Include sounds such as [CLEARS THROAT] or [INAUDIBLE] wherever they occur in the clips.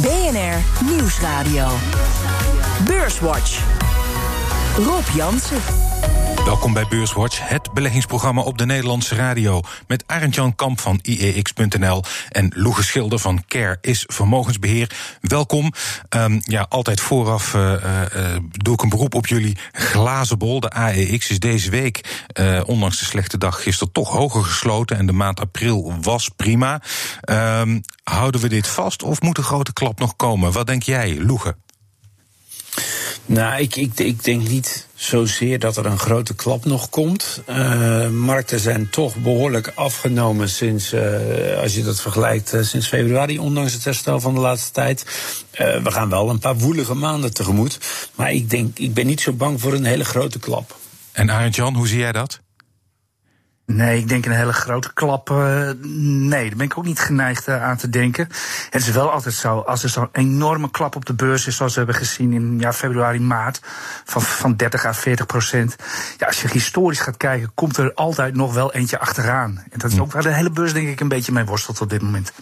BNR Nieuwsradio. Beurswatch. Rob Jansen. Welkom bij Beurswatch, het beleggingsprogramma op de Nederlandse radio. Met Arend-Jan Kamp van IEX.nl en Loege Schilder van Care is Vermogensbeheer. Welkom. Um, ja, altijd vooraf uh, uh, doe ik een beroep op jullie glazen bol. De AEX is deze week, ondanks de slechte dag gisteren, toch hoger gesloten. En de maand april was prima. Um, houden we dit vast of moet een grote klap nog komen? Wat denk jij, Loege? Nou, ik, ik, ik denk niet zozeer dat er een grote klap nog komt. Uh, markten zijn toch behoorlijk afgenomen sinds, uh, als je dat vergelijkt, uh, sinds februari, ondanks het herstel van de laatste tijd. we gaan wel een paar woelige maanden tegemoet. Maar ik denk, ik ben niet zo bang voor een hele grote klap. En Arend Jan, hoe zie jij dat? Nee, ik denk een hele grote klap. Uh, nee, daar ben ik ook niet geneigd uh, aan te denken. Het is wel altijd zo, als er zo'n enorme klap op de beurs is, zoals we hebben gezien in ja, februari, maart, van, van 30 à 40 procent. Ja, als je historisch gaat kijken, komt er altijd nog wel eentje achteraan. En dat is ook waar de hele beurs, denk ik, een beetje mee worstelt op dit moment.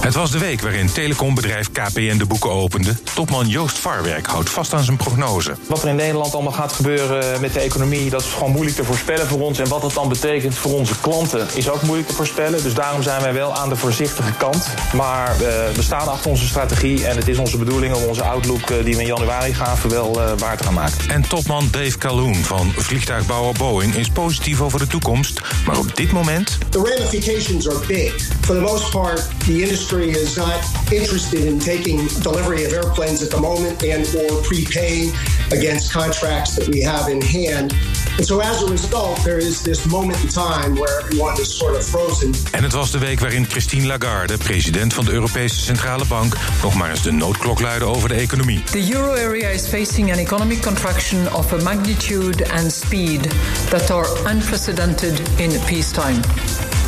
Het was de week waarin telecombedrijf KPN de boeken opende. Topman Joost Varwerk houdt vast aan zijn prognose. Wat er in Nederland allemaal gaat gebeuren met de economie, dat is gewoon moeilijk te voorspellen voor ons. En wat dat dan betekent voor onze klanten, is ook moeilijk te voorspellen. Dus daarom zijn wij wel aan de voorzichtige kant. Maar uh, we staan achter onze strategie en het is onze bedoeling om onze outlook uh, die we in januari gaven wel uh, waar te gaan maken. En topman Dave Calhoun van vliegtuigbouwer Boeing is positief over de toekomst. Maar op dit moment. The ramifications are big. For the most part, the industry industry is not interested in taking delivery of airplanes at the moment and or prepaying against contracts that we have in hand. And so as a result, there is this moment in time where everyone is sort of frozen. En het was de week waarin Christine Lagarde, president van de Europese Centrale Bank, nog maar eens de noodklok luidde over de economie. The euro area is facing an economic contraction of a magnitude and speed that are unprecedented in peacetime.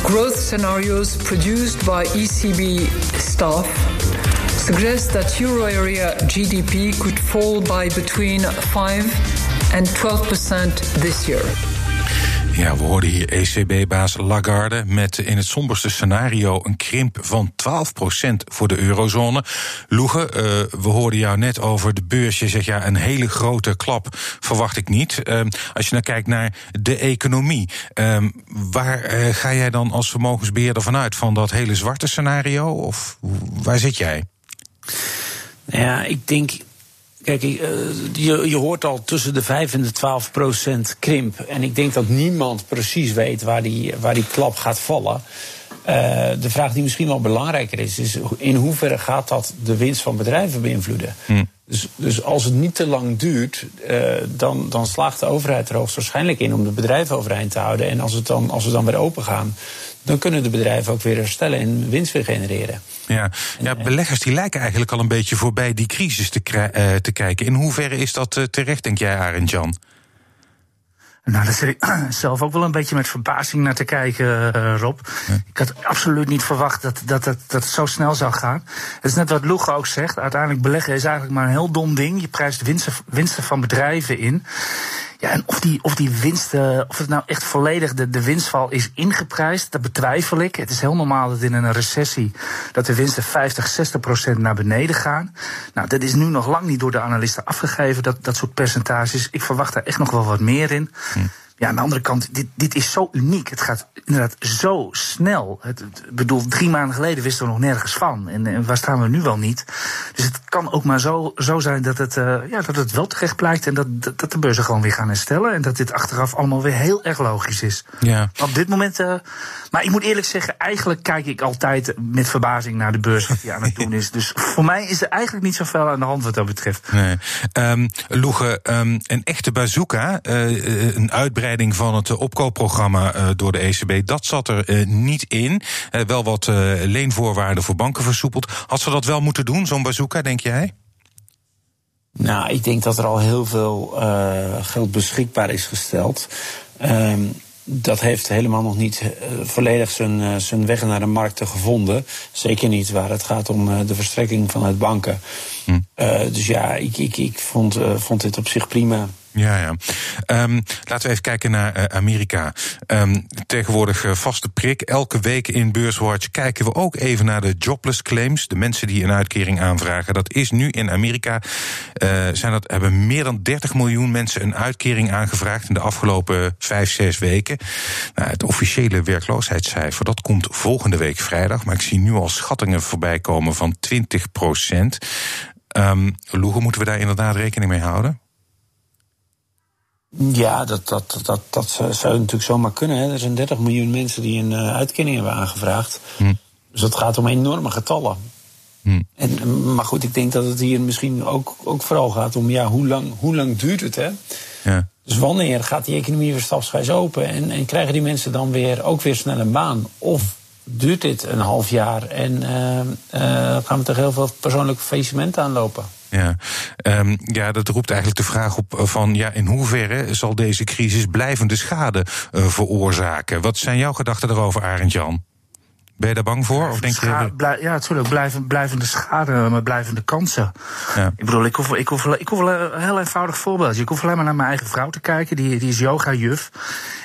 Growth scenarios produced by ECB staff suggest that euro area GDP could fall by between 5 and 12% this year. Ja, we hoorden hier ECB-baas Lagarde met in het somberste scenario een krimp van 12% voor de eurozone. Loege, uh, we hoorden jou net over de beurs. Je zegt ja, een hele grote klap verwacht ik niet. Uh, als je nou kijkt naar de economie, uh, waar uh, ga jij dan als vermogensbeheerder vanuit? Van dat hele zwarte scenario? Of waar zit jij? Ja, ik denk Kijk, eh, je, je hoort al tussen de 5 en de 12 procent krimp. En ik denk dat niemand precies weet waar die, waar die klap gaat vallen. Uh, de vraag die misschien wel belangrijker is, is in hoeverre gaat dat de winst van bedrijven beïnvloeden? Hm. Dus, dus als het niet te lang duurt, uh, dan, dan slaagt de overheid er hoogstwaarschijnlijk in om de bedrijven overeind te houden. En als, het dan, als we dan weer open gaan, dan kunnen de bedrijven ook weer herstellen en winst weer genereren. Ja, ja beleggers die lijken eigenlijk al een beetje voorbij die crisis te, uh, te kijken. In hoeverre is dat uh, terecht, denk jij, Arend Jan? Nou, daar zit ik [CLEARS THROAT] zelf ook wel een beetje met verbazing naar te kijken, uh, Rob. Ja. Ik had absoluut niet verwacht dat, dat, dat, dat het zo snel zou gaan. Het is net wat Loeg ook zegt. Uiteindelijk beleggen is eigenlijk maar een heel dom ding. Je prijst winsten, winsten van bedrijven in. Ja, en of die, of die winst, uh, of het nou echt volledig de, de winstval is ingeprijsd, dat betwijfel ik. Het is heel normaal dat in een recessie dat de winsten 50, 60 procent naar beneden gaan. Nou, dat is nu nog lang niet door de analisten afgegeven, dat, dat soort percentages. Ik verwacht daar echt nog wel wat meer in. Hm. Ja, aan de andere kant, dit, dit is zo uniek. Het gaat inderdaad zo snel. Het, het bedoel, drie maanden geleden wisten we nog nergens van. En, en, waar staan we nu wel niet? Dus het kan ook maar zo, zo zijn dat het, uh, ja, dat het wel terecht blijkt. En dat, dat, dat, de beurzen gewoon weer gaan herstellen. En dat dit achteraf allemaal weer heel erg logisch is. Ja. Op dit moment. Uh, maar ik moet eerlijk zeggen, eigenlijk kijk ik altijd met verbazing naar de beurs wat hij aan het [LAUGHS] doen is. Dus voor mij is er eigenlijk niet zoveel aan de hand wat dat betreft. Nee. Um, Loege, um, een echte bazooka, uh, een uitbreiding van het opkoopprogramma uh, door de ECB, dat zat er uh, niet in. Wel wat leenvoorwaarden voor banken versoepeld. Had ze dat wel moeten doen, zo'n bazooka, denk jij? Nou, ik denk dat er al heel veel geld beschikbaar is gesteld. Um, dat heeft helemaal nog niet volledig zijn, zijn weg naar de markten gevonden. Zeker niet waar het gaat om de verstrekking vanuit banken. Hm. dus ja, ik, ik, ik vond, vond dit op zich prima. Ja, ja. Um, laten we even kijken naar uh, Amerika. Um, tegenwoordig uh, vaste prik. Elke week in Beurswatch kijken we ook even naar de jobless claims. De mensen die een uitkering aanvragen. Dat is nu in Amerika. Uh, zijn dat, hebben meer dan 30 miljoen mensen een uitkering aangevraagd in de afgelopen vijf, zes weken. Nou, het officiële werkloosheidscijfer dat komt volgende week vrijdag. Maar ik zie nu al schattingen voorbij komen van 20 procent. Um, Loegen, moeten we daar inderdaad rekening mee houden? Ja, dat, dat, dat, dat zou natuurlijk zomaar kunnen. Hè. Er zijn 30 miljoen mensen die een uh, uitkering hebben aangevraagd. Hm. Dus dat gaat om enorme getallen. Hm. En, maar goed, ik denk dat het hier misschien ook, ook vooral gaat om ja, hoe, lang, hoe lang duurt het? Hè? Ja. Dus wanneer gaat die economie weer stapsgewijs open? En, en krijgen die mensen dan weer, ook weer snel een baan? Of duurt dit een half jaar en uh, uh, gaan we toch heel veel persoonlijke faillissementen aanlopen? Ja. Um, ja, dat roept eigenlijk de vraag op van ja, in hoeverre zal deze crisis blijvende schade uh, veroorzaken? Wat zijn jouw gedachten erover, Arend Jan? Ben je daar bang voor? Of denk je... Blij, ja, natuurlijk. Blijven, blijvende schade, maar blijvende kansen. Ja. Ik bedoel, ik hoef, ik, hoef, ik hoef een heel eenvoudig voorbeeld. Ik hoef alleen maar naar mijn eigen vrouw te kijken. Die, die is yoga-juf.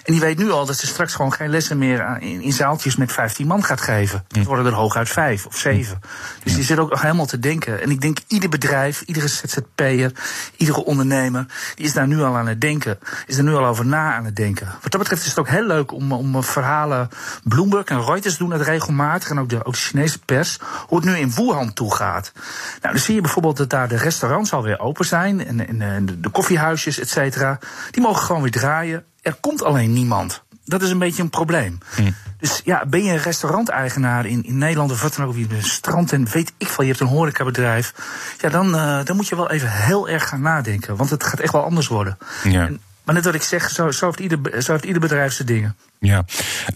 En die weet nu al dat ze straks gewoon geen lessen meer in, in zaaltjes met 15 man gaat geven. Het worden er hooguit vijf of zeven. Dus die zit ook helemaal te denken. En ik denk ieder bedrijf, iedere ZZP'er, iedere ondernemer, die is daar nu al aan het denken. Is er nu al over na aan het denken. Wat dat betreft is het ook heel leuk om, om verhalen. Bloomberg en Reuters doen het regelmatig. En ook de, ook de Chinese pers. Hoe het nu in Wuhan toe gaat. Nou, dan zie je bijvoorbeeld dat daar de restaurants alweer open zijn. En, en de, de koffiehuisjes, et cetera. Die mogen gewoon weer draaien. Er komt alleen niemand. Dat is een beetje een probleem. Hm. Dus ja, ben je een restauranteigenaar in, in Nederland of wat dan ook, wie een strand en weet ik veel, je hebt een horecabedrijf. Ja, dan, uh, dan moet je wel even heel erg gaan nadenken. Want het gaat echt wel anders worden. Ja. En, maar net wat ik zeg, zo, zo, heeft ieder, zo heeft ieder bedrijf zijn dingen. Ja,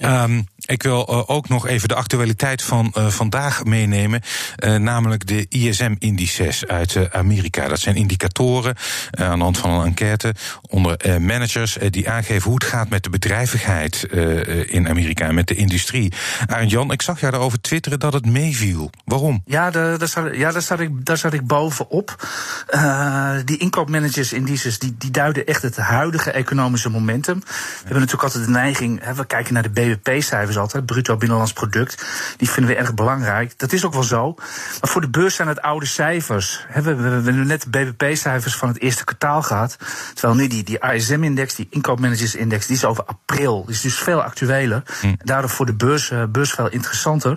um, ik wil uh, ook nog even de actualiteit van uh, vandaag meenemen. Uh, namelijk de ISM-indices uit Amerika. Dat zijn indicatoren aan de hand van een enquête onder managers die aangeven hoe het gaat met de bedrijvigheid in Amerika en met de industrie. Arend Jan, ik zag jou daarover twitteren dat het meeviel. Waarom? Ja, de, daar, zat, ja daar, zat ik, daar zat ik bovenop. die inkoopmanagers-indices die, die duiden echt het huidige economische momentum. We hebben natuurlijk altijd de neiging we kijken naar de BBP-cijfers altijd, bruto binnenlands product. Die vinden we erg belangrijk. Dat is ook wel zo. Maar voor de beurs zijn het oude cijfers. we, hebben net de BBP-cijfers van het eerste kwartaal gehad. Terwijl nu die, die ASM-index, die inkoopmanagers-index, die is over april. Die is dus veel actueler. Hm. Daardoor voor de beurs, uh, beurs veel interessanter.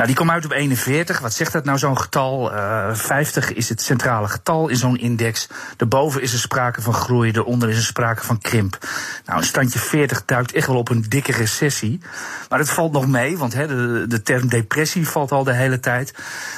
Nou, die komt uit op 41. Wat zegt dat nou zo'n getal? Uh, eh, 50 is het centrale getal in zo'n index. Daarboven is er sprake van groei, daaronder is er sprake van krimp. Nou, een standje 40 duikt echt wel op een dikke recessie. Maar het valt nog mee, want de, de term depressie valt al de hele tijd.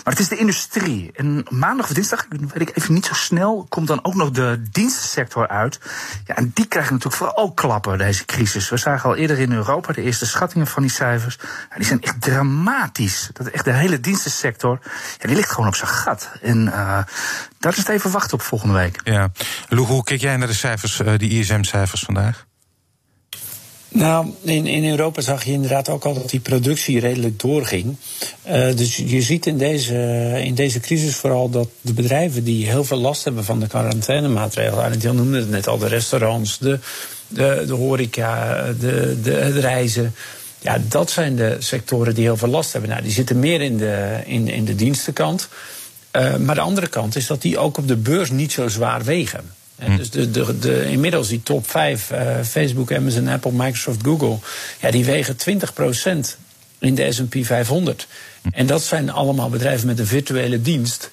Maar het is de industrie. En maandag of dinsdag, weet ik even niet zo snel, komt dan ook nog de dienstensector uit. Ja, en die krijgen natuurlijk vooral klappen, deze crisis. We zagen al eerder in Europa de eerste schattingen van die cijfers. Ja, die zijn echt dramatisch. Dat echt de hele dienstensector, ja, die ligt gewoon op zijn gat. En uh, daar is het even wachten op volgende week. Ja. Lou, hoe kijk jij naar de cijfers, uh, die ISM-cijfers vandaag? Nou, in, in Europa zag je inderdaad ook al dat die productie redelijk doorging. Uh, dus je ziet in deze, in deze crisis vooral dat de bedrijven die heel veel last hebben van de quarantainemaatregelen, en Jan noemde het net al, de restaurants, de, de, de horeca, de, de, het reizen. Ja, dat zijn de sectoren die heel veel last hebben. Nou, die zitten meer in de, in, in de dienstenkant. Uh, maar de andere kant is dat die ook op de beurs niet zo zwaar wegen. Hm. Dus de, de, de, inmiddels die top 5, uh, eh, Facebook, Amazon, Apple, Microsoft, Google, ja, die wegen 20% in de SP 500. Hm. En dat zijn allemaal bedrijven met een virtuele dienst.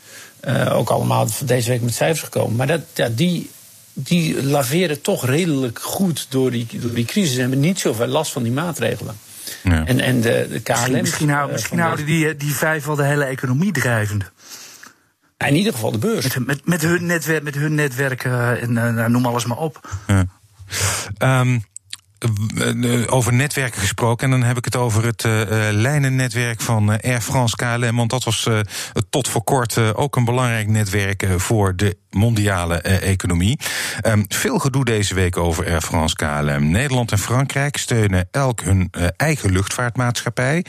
Uh, ook allemaal deze week met cijfers gekomen. Maar dat, ja, die, die laveren toch redelijk goed door die, door die crisis en hebben niet zoveel last van die maatregelen. Ja. En, en de, de KLM. Misschien, houden, misschien houden die, die vijf wel de hele economie drijvende. In ieder geval de beurs. Met, met, met hun, netwerk, met hun netwerken en uh, noem alles maar op. Ja. Um, over netwerken gesproken. En dan heb ik het over het uh, lijnennetwerk van Air France KLM. Want dat was tot voor kort ook een belangrijk netwerk voor de mondiale economie. Um, veel gedoe deze week over Air France KLM. Nederland en Frankrijk steunen elk hun eigen luchtvaartmaatschappij.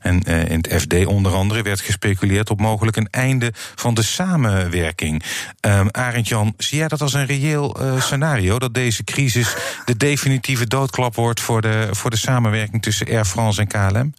En in het FD onder andere werd gespeculeerd op mogelijk een einde van de samenwerking. Um, Arend Jan, zie jij dat als een reëel scenario? Dat deze crisis de definitieve dood klap wordt voor de, voor de samenwerking tussen Air France en KLM?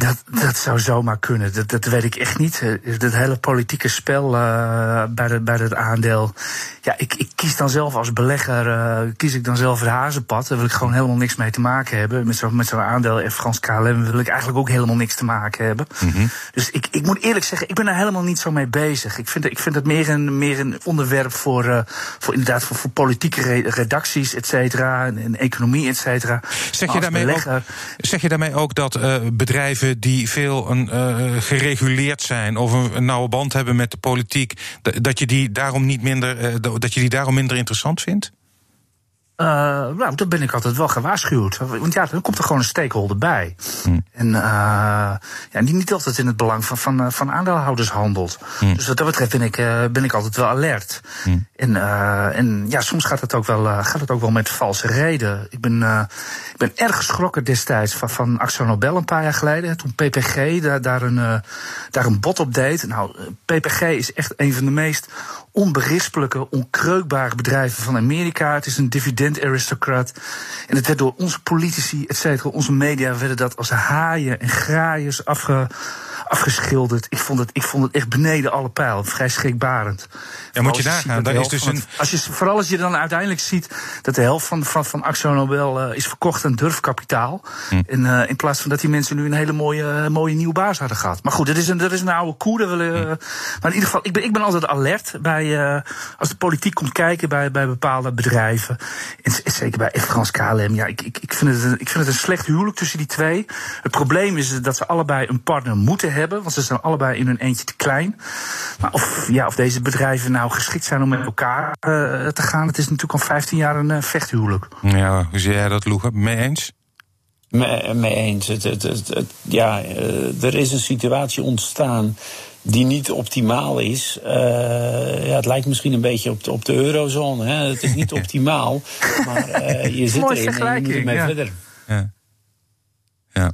Dat, dat zou zomaar kunnen. Dat, dat weet ik echt niet. Dat hele politieke spel uh, bij, de, bij het aandeel. Ja, ik, ik kies dan zelf als belegger, uh, kies ik dan zelf het hazenpad. Daar wil ik gewoon helemaal niks mee te maken hebben. Met zo'n met zo'n aandeel in Frans KLM wil ik eigenlijk ook helemaal niks te maken hebben. Mm -hmm. Dus ik, ik moet eerlijk zeggen, ik ben er helemaal niet zo mee bezig. Ik vind, ik vind het meer een, meer een onderwerp voor, uh, voor inderdaad voor, voor politieke redacties, et cetera. En, en economie, et cetera. Zeg je, daarmee ook, zeg je daarmee ook dat bedrijven die veel een, uh, gereguleerd zijn of een, nauwe band hebben met de politiek, dat je die daarom niet minder, uh, dat je die daarom minder interessant vindt? Uh, nou, dan ben ik altijd wel gewaarschuwd. Want ja, dan komt er gewoon een stakeholder bij. Hm. En uh, ja, die niet altijd in het belang van, van, van aandeelhouders handelt. Hm. Dus wat dat betreft ben ik, uh, ben ik altijd wel alert. Hm. En, en ja, soms gaat het ook wel, gaat het ook wel met valse reden. Ik ben, ik ben erg geschrokken destijds van, van Axel Nobel een paar jaar geleden. Toen PPG daar, daar, een, daar een bot op deed. Nou, PPG is echt een van de meest onberispelijke, onkreukbare bedrijven van Amerika. Het is een dividend-aristocrat. En het werd door onze politici, et cetera, onze media, werden dat als haaien en graaiers afge, afgeschilderd. Ik vond, het, ik vond het echt beneden alle pijl. Vrij schrikbarend. Ja, moet je nagaan. Daar is dus een... als je, vooral als je dan uiteindelijk ziet dat de helft van, van, van Axo Nobel uh, is verkocht aan durfkapitaal. Hm. En, uh, in plaats van dat die mensen nu een hele mooie, uh, mooie nieuwe baas hadden gehad. Maar goed, dat is een, dat is een oude koe. Dat hm. Maar in ieder geval, ik ben, ik ben altijd alert bij, als de politiek komt kijken bij, bij bepaalde bedrijven. En, zeker bij Frans KLM. Ja, ik, ik, ik, vind het een, ik vind het een slecht huwelijk tussen die twee. Het probleem is dat ze allebei een partner moeten hebben. Want ze zijn allebei in hun eentje te klein. Maar of, ja, of deze bedrijven nou geschikt zijn om met elkaar uh, te gaan. Het is natuurlijk al 15 jaar een uh, vechthuwelijk. Ja, hoe zie jij dat, Loege? Mee eens? Mee, mee eens. Het, het, het, ja, uh, er is een situatie ontstaan die niet optimaal is. Uh, ja, het lijkt misschien een beetje op de, op de eurozone. Hè. Het is niet [LAUGHS] optimaal, maar uh, je zit erin en je moet ermee ja. verder. Ja. Ja.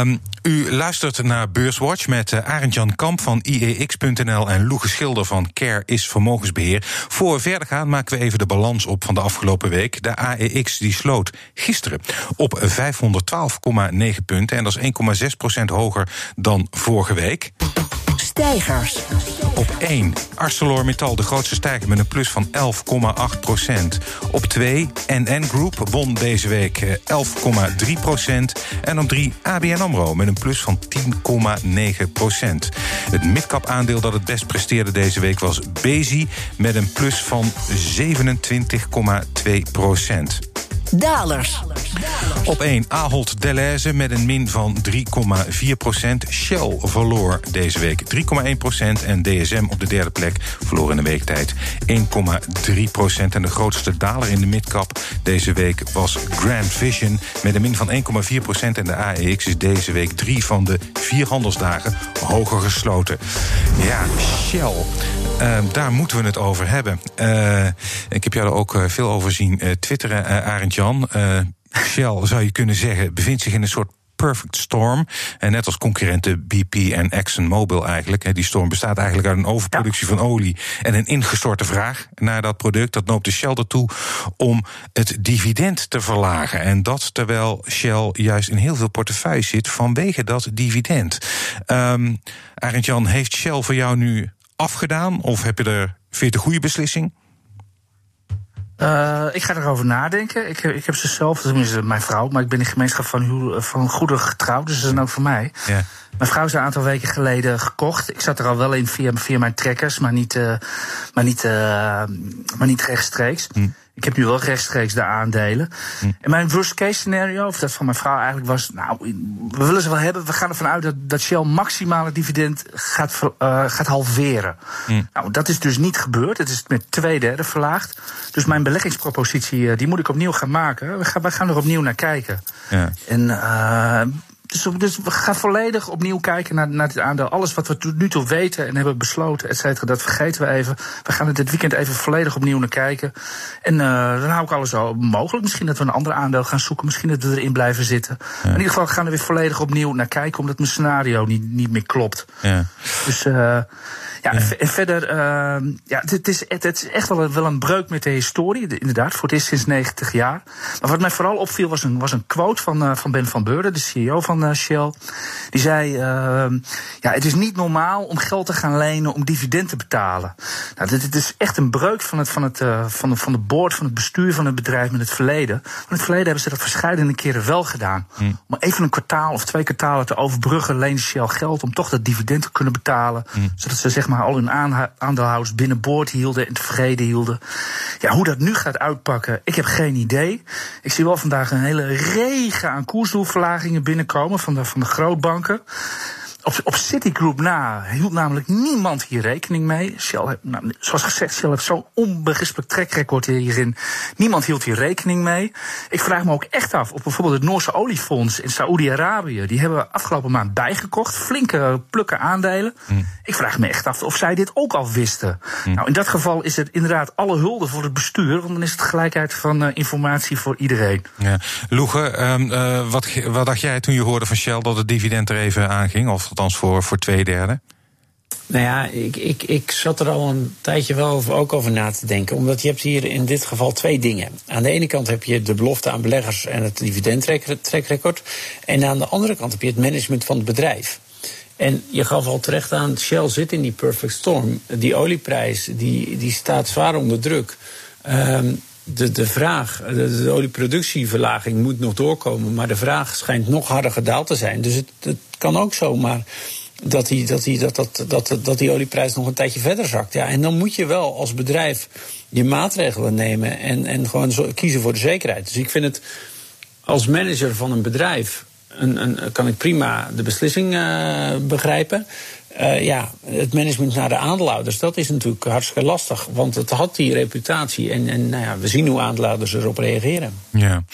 Um, u luistert naar Beurswatch met uh, Arend-Jan Kamp van IEX.nl en Loege Schilder van Care is Vermogensbeheer. Voor we verder gaan maken we even de balans op van de afgelopen week. De AEX die sloot gisteren op 512,9 punten en dat is 1,6% hoger dan vorige week. Stijgers. Op 1 ArcelorMittal, de grootste stijger met een plus van 11,8 procent. Op 2 NN Group won deze week 11,3 procent. En op 3 ABN AMRO met een plus van 10,9 procent. Het midcap aandeel dat het best presteerde deze week was Bezi... met een plus van 27,2 procent. Dalers. Op 1 Ahold Delhaize met een min van 3,4 procent. Shell verloor deze week 3,1 procent. En DSM op de derde plek verloor in de weektijd 1,3 procent. En de grootste daler in de midcap deze week was Grand Vision met een min van 1,4 procent. En de AEX is deze week drie van de vier handelsdagen hoger gesloten. Ja, Shell, uh, daar moeten we het over hebben. Uh, ik heb jou er ook veel over zien uh, twitteren, uh, Jan. Shell, zou je kunnen zeggen, bevindt zich in een soort perfect storm. En net als concurrenten BP en ExxonMobil eigenlijk. Die storm bestaat eigenlijk uit een overproductie van olie en een ingestorte vraag naar dat product. Dat noopt de Shell ertoe om het dividend te verlagen. En dat terwijl Shell juist in heel veel portefeuilles zit vanwege dat dividend. Um, Arend Jan, heeft Shell voor jou nu afgedaan? Of heb je er, vind je het een goede beslissing? Uh, ik ga erover nadenken. Ik, ik heb ze zelf, tenminste mijn vrouw, maar ik ben in gemeenschap van, van goede getrouwd, dus dat is ook voor mij. Mijn vrouw is een aantal weken geleden gekocht. Ik zat er al wel in via, via mijn trekkers, maar niet, uh, maar niet, uh, maar niet rechtstreeks. Hm. Ik heb nu wel rechtstreeks de aandelen. Hm. En mijn worst case scenario, of dat van mijn vrouw eigenlijk was... nou, we willen ze wel hebben. We gaan ervan uit dat, dat Shell maximale dividend gaat, uh, gaat halveren. Hm. Nou, dat is dus niet gebeurd. Het is met twee derde verlaagd. Dus mijn beleggingspropositie, uh, die moet ik opnieuw gaan maken. We gaan, we gaan er opnieuw naar kijken. Ja. En uh, dus, dus, we gaan volledig opnieuw kijken naar, naar dit aandeel. Alles wat we tot nu toe weten en hebben besloten, et cetera, dat vergeten we even. We gaan er dit weekend even volledig opnieuw naar kijken. En uh, dan hou ik alles zo mogelijk. Misschien dat we een ander aandeel gaan zoeken. Misschien dat we erin blijven zitten. In ieder geval gaan we er weer volledig opnieuw naar kijken, omdat mijn scenario niet, niet meer klopt. Ja. Dus uh, ja, en verder, uh, ja, het is, het, is echt wel een, wel een breuk met de historie. Inderdaad, voor het eerst sinds 90 jaar. Maar wat mij vooral opviel was een, was een quote van, uh, van Ben van Beurden, de CEO van uh, Shell. Die zei: uh, Ja, het is niet normaal om geld te gaan lenen om dividend te betalen. Nou, dit, dit is echt een breuk van het, van, het, van, de, van de board, van het bestuur van het bedrijf met het verleden. Want in het verleden hebben ze dat verschillende keren wel gedaan. Hm. Om even een kwartaal of twee kwartalen te overbruggen, leende Shell geld om toch dat dividend te kunnen betalen. Hm. Zodat ze zeg maar maar al hun aandeelhouders binnenboord hielden en tevreden hielden. Ja, hoe dat nu gaat uitpakken, ik heb geen idee. Ik zie wel vandaag een hele regen aan koersdoelverlagingen binnenkomen van de, van de grootbanken op, op Citigroup na hield namelijk niemand hier rekening mee. Shell, nou, zoals gezegd, Shell heeft zo'n onberispelijk trekrecord hierin. Niemand hield hier rekening mee. Ik vraag me ook echt af of bijvoorbeeld het Noorse oliefonds in Saoedi-Arabië. Die hebben afgelopen maand bijgekocht. Flinke plukken aandelen. Mm. Ik vraag me echt af of zij dit ook al wisten. Mm. Nou, in dat geval is het inderdaad alle hulde voor het bestuur. Want dan is het gelijkheid van uh, informatie voor iedereen. Ja. Loege, um, uh, wat, wat dacht jij toen je hoorde van Shell dat het dividend er even aanging? Of althans voor, voor twee derde? Nou ja, ik, ik, ik zat er al een tijdje wel over, ook over na te denken. Omdat je hebt hier in dit geval twee dingen. Aan de ene kant heb je de belofte aan beleggers en het dividendtrekrecord. En aan de andere kant heb je het management van het bedrijf. En je gaf al terecht aan, Shell zit in die perfect storm. Die olieprijs die, die staat zwaar onder druk. Um, de, de vraag, de, olieproductieverlaging moet nog doorkomen, maar de vraag schijnt nog harder gedaald te zijn. Dus het kan ook zomaar dat die, dat, die, dat, dat, dat, dat die olieprijs nog een tijdje verder zakt. Ja, en dan moet je wel als bedrijf je maatregelen nemen en, en gewoon zo, kiezen voor de zekerheid. Dus ik vind het als manager van een bedrijf. Een, een, kan ik prima de beslissing uh, begrijpen. Uh, ja, het management naar de aandeelhouders, dat is natuurlijk hartstikke lastig. Want het had die reputatie. En, en nou ja, we zien hoe aandeelhouders erop reageren. Ja.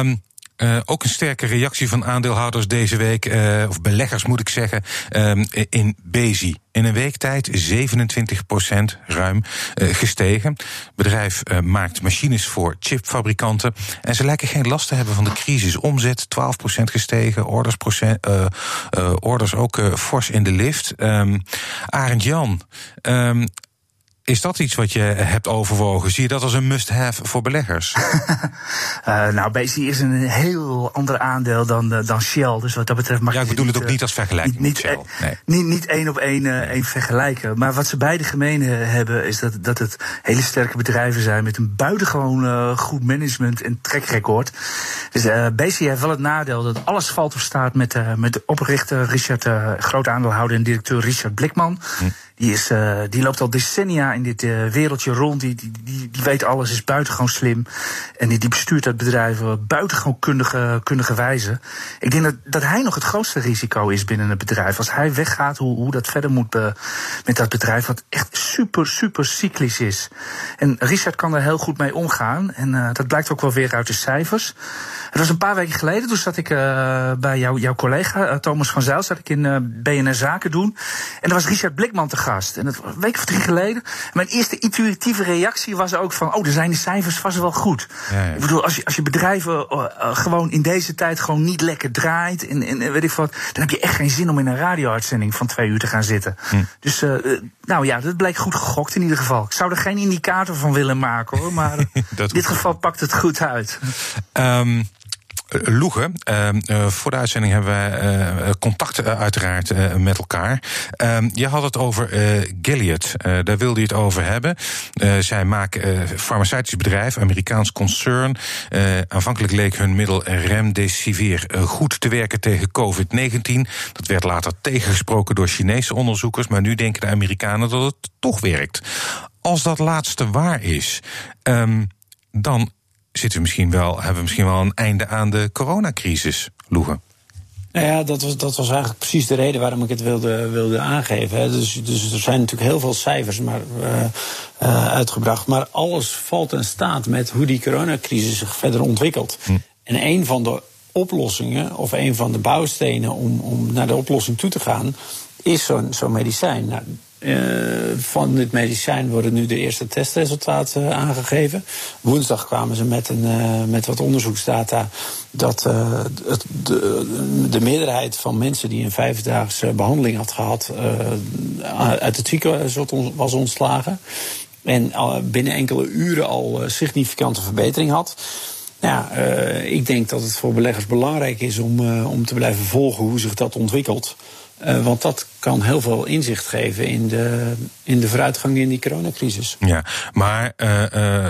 Um, uh, ook een sterke reactie van aandeelhouders deze week, uh, of beleggers moet ik zeggen, um, in Bezi. In een week tijd 27% ruim gestegen. Het bedrijf maakt machines voor chipfabrikanten. En ze lijken geen last te hebben van de crisis. Omzet 12% gestegen, orders, procent, orders ook fors in de lift. Um, Arend Jan, um, is dat iets wat je hebt overwogen? Zie je dat als een must-have voor beleggers? uh, [LAUGHS] nou, BC is een heel ander aandeel dan, uh, dan Shell. Dus wat dat betreft mag ja, ik bedoel het ook niet als vergelijking niet, Shell. Nee. Niet, niet één op één, één vergelijken. Maar wat ze beide gemeen hebben, is dat, dat het hele sterke bedrijven zijn met een buitengewoon goed management en trackrecord. Dus BC heeft wel het nadeel dat alles valt of staat met, met de oprichter Richard, groot aandeelhouder en directeur Richard Blikman. Hm. Die, is, uh, die loopt al decennia in dit uh, wereldje rond. Die, die, die, weet alles, is buitengewoon slim. En die, die bestuurt dat bedrijf op buitengewoon kundige, kundige wijze. Ik denk dat, dat hij nog het grootste risico is binnen het bedrijf. Als hij weggaat, hoe, hoe dat verder moet met dat bedrijf, wat echt super, super cyclisch is. En Richard kan er heel goed mee omgaan. En dat blijkt ook wel weer uit de cijfers. Het was een paar weken geleden, toen zat ik bij jou, jouw collega Thomas van Zijl, zat ik in BNR Zaken doen. En daar was Richard Blikman te gaan. En dat was een week of drie geleden. Mijn eerste intuïtieve reactie was ook van... oh, er zijn de cijfers vast wel goed. Ja, ja. Ik bedoel, als je, als je bedrijven uh, gewoon in deze tijd gewoon niet lekker draait... En, en, weet ik wat, dan heb je echt geen zin om in een radio-uitzending van twee uur te gaan zitten. Hm. Dus, uh, nou ja, dat bleek goed gegokt in ieder geval. Ik zou er geen indicator van willen maken, hoor. Maar [LAUGHS] in dit geval pakt het goed uit. Um, Loegen, uh, voor de uitzending hebben we uh, contact uiteraard met elkaar. Ehm, je had het over Gilead, daar wilde je het over hebben. zij maken farmaceutisch bedrijf, Amerikaans concern. aanvankelijk leek hun middel Remdesivir goed te werken tegen COVID-19. Dat werd later tegengesproken door Chinese onderzoekers, maar nu denken de Amerikanen dat het toch werkt. Als dat laatste waar is. Um, dan zitten we misschien wel, hebben we misschien wel een einde aan de coronacrisis, Loegen. Nou ja, dat was, dat was eigenlijk precies de reden waarom ik het wilde, wilde aangeven. Hè. Dus, dus er zijn natuurlijk heel veel cijfers maar, uh, uh, uitgebracht. Maar alles valt en staat met hoe die coronacrisis zich verder ontwikkelt. Hm. En een van de oplossingen, of een van de bouwstenen om, om naar de oplossing toe te gaan, is zo'n zo'n medicijn. Nou, uh, van dit medicijn worden nu de eerste testresultaten aangegeven. Woensdag kwamen ze met, een, uh, met wat onderzoeksdata dat uh, het, de, de, meerderheid van mensen die een vijfdaagse behandeling had gehad, uit het ziekenhuis was ontslagen. En binnen enkele uren al significante verbetering had. Ja, ik denk dat het voor beleggers belangrijk is om, om te blijven volgen hoe zich dat ontwikkelt. Uh, want dat kan heel veel inzicht geven in de, in de vooruitgang in die coronacrisis. Ja, maar uh, uh,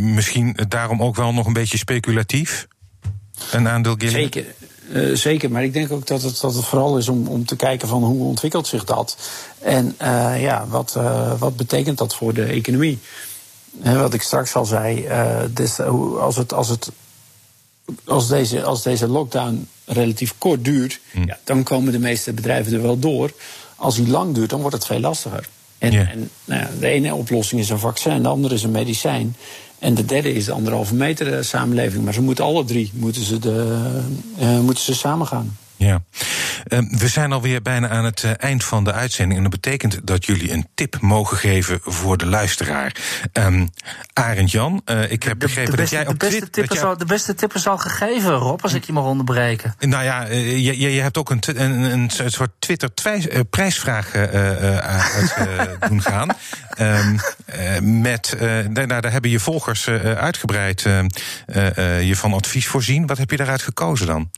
misschien daarom ook wel nog een beetje speculatief? Een aandeel Gilead? Zeker. zeker, maar ik denk ook dat het, dat het vooral is om, om te kijken van hoe ontwikkelt zich dat. En ja, wat, wat betekent dat voor de economie? wat ik straks al zei, dus als het, als het als deze, als deze lockdown relatief kort duurt, hm. ja, dan komen de meeste bedrijven er wel door. Als die lang duurt, dan wordt het veel lastiger. En, en nou ja, de ene oplossing is een vaccin, de andere is een medicijn. En de derde is de anderhalve meter samenleving. Maar ze moeten alle drie moeten ze, de, uh, moeten ze samen gaan. Ja, we zijn alweer bijna aan het uh, eind van de uitzending. En dat betekent dat jullie een tip mogen geven voor de luisteraar. Um, Arend Jan, uh, ik heb begrepen de beste, dat jij op de beste, tip is al, de beste tip is al gegeven, Rob, als ik je mag onderbreken. Nou ja, je, je, hebt ook een, een, een soort Twitter-prijsvraag uit [LAUGHS] doen gaan. Um, met, daar, daar hebben je volgers uitgebreid je van advies voorzien. Wat heb je daaruit gekozen dan?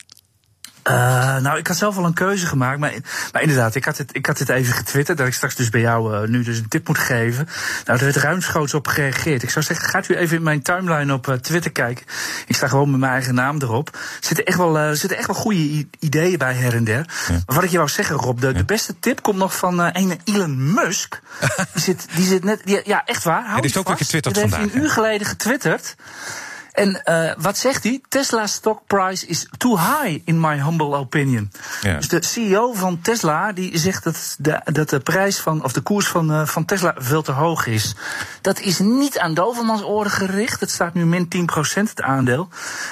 Uh, nou, ik had zelf al een keuze gemaakt. Maar, maar inderdaad, ik had, het, ik had dit even getwitterd. Dat ik straks dus bij jou uh, nu dus een tip moet geven. Nou, er werd ruimschoots op gereageerd. Ik zou zeggen, gaat u even in mijn timeline op uh, Twitter kijken. Ik sta gewoon met mijn eigen naam erop. Er zitten echt wel, zitten echt wel goede ideeën bij her en der. Ja. Maar wat ik je wou zeggen, Rob, de, ja. de beste tip komt nog van een Elon Musk. [LAUGHS] die, zit, die zit net. Die, ja, echt waar. Hou ja, die is ook weer getwitterd vandaag. Die heeft een uur geleden getwitterd. En uh, wat zegt hij? Tesla stock price is too high, in my humble opinion. Ja. Dus de CEO van Tesla die zegt dat de, dat de prijs van, of de koers van, uh, van Tesla veel te hoog is. Dat is niet aan Dovermans oren gericht. Het staat nu min 10% het aandeel.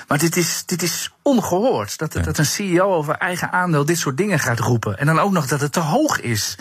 Maar dit is, dit is ongehoord. Dat, ja. dat een CEO over eigen aandeel dit soort dingen gaat roepen. En dan ook nog dat het te hoog is.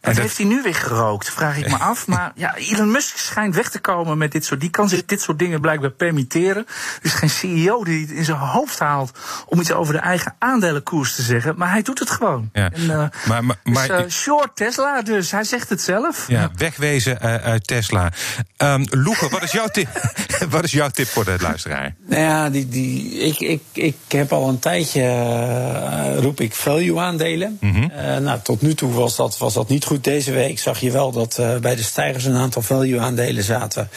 Dat, dat heeft hij nu weer gerookt, vraag ik me [LAUGHS] af. Maar ja, Elon Musk schijnt weg te komen met dit soort. Die kan zich dit soort dingen blijkbaar permitteren. Er is geen CEO die het in zijn hoofd haalt om iets over de eigen aandelenkoers te zeggen. Maar hij doet het gewoon. Ja. En, uh, maar, maar, maar, dus, uh, short Tesla dus, hij zegt het zelf. Ja, wegwezen uh, uit Tesla. Um, wat is jouw tip? [LAUGHS] wat is jouw tip voor de luisteraar? Nou ja, die, die, ik, ik, ik heb al een tijdje, roep ik value aandelen. Mm -hmm. nou, tot nu toe was dat, was dat niet goed, deze week zag je wel dat uh, bij de stijgers een aantal value-aandelen zaten.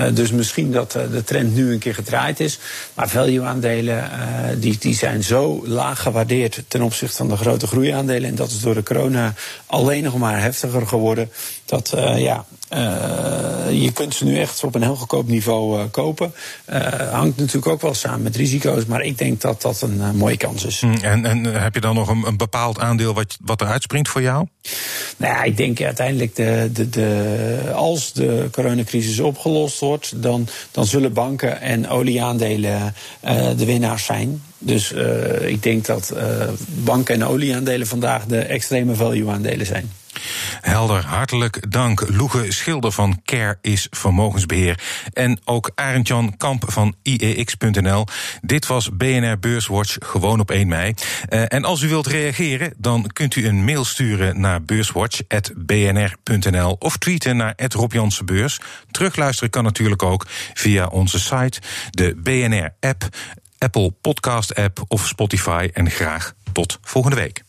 Uh, dus misschien dat uh, de trend nu een keer gedraaid is. Maar value-aandelen die, die zijn zo laag gewaardeerd ten opzichte van de grote groeiaandelen. En dat is door de corona alleen nog maar heftiger geworden. Dat ja, je kunt ze nu echt op een heel goedkoop niveau kopen. hangt natuurlijk ook wel samen met risico's. Maar ik denk dat dat een mooie kans is. En, en heb je dan nog een, een bepaald aandeel wat, wat er uitspringt voor jou? Nou ja, ik denk uiteindelijk de, de, de, als de coronacrisis opgelost wordt, dan, dan zullen banken en olieaandelen uh, de winnaars zijn. Dus uh, ik denk dat uh, banken en olieaandelen vandaag de extreme value-aandelen zijn. Helder, hartelijk dank. Loege Schilder van Care is Vermogensbeheer. En ook Arend-Jan Kamp van IEX.nl. Dit was BNR Beurswatch, gewoon op 1 mei. En als u wilt reageren, dan kunt u een mail sturen naar beurswatch.bnr.nl of tweeten naar Rob Beurs. Terugluisteren kan natuurlijk ook via onze site, de BNR-app, Apple Podcast-app of Spotify. En graag tot volgende week.